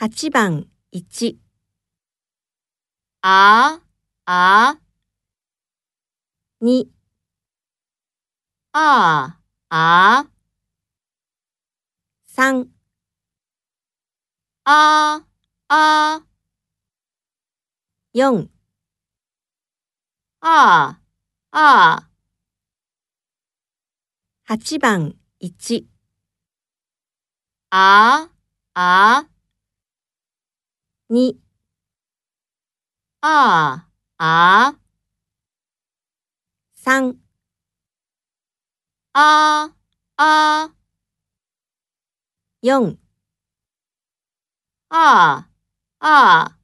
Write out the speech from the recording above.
8番1ああ。2ああ。3ああ。4ああ。8番1ああに、ああ、あ三、ああ、四、ああ、ああ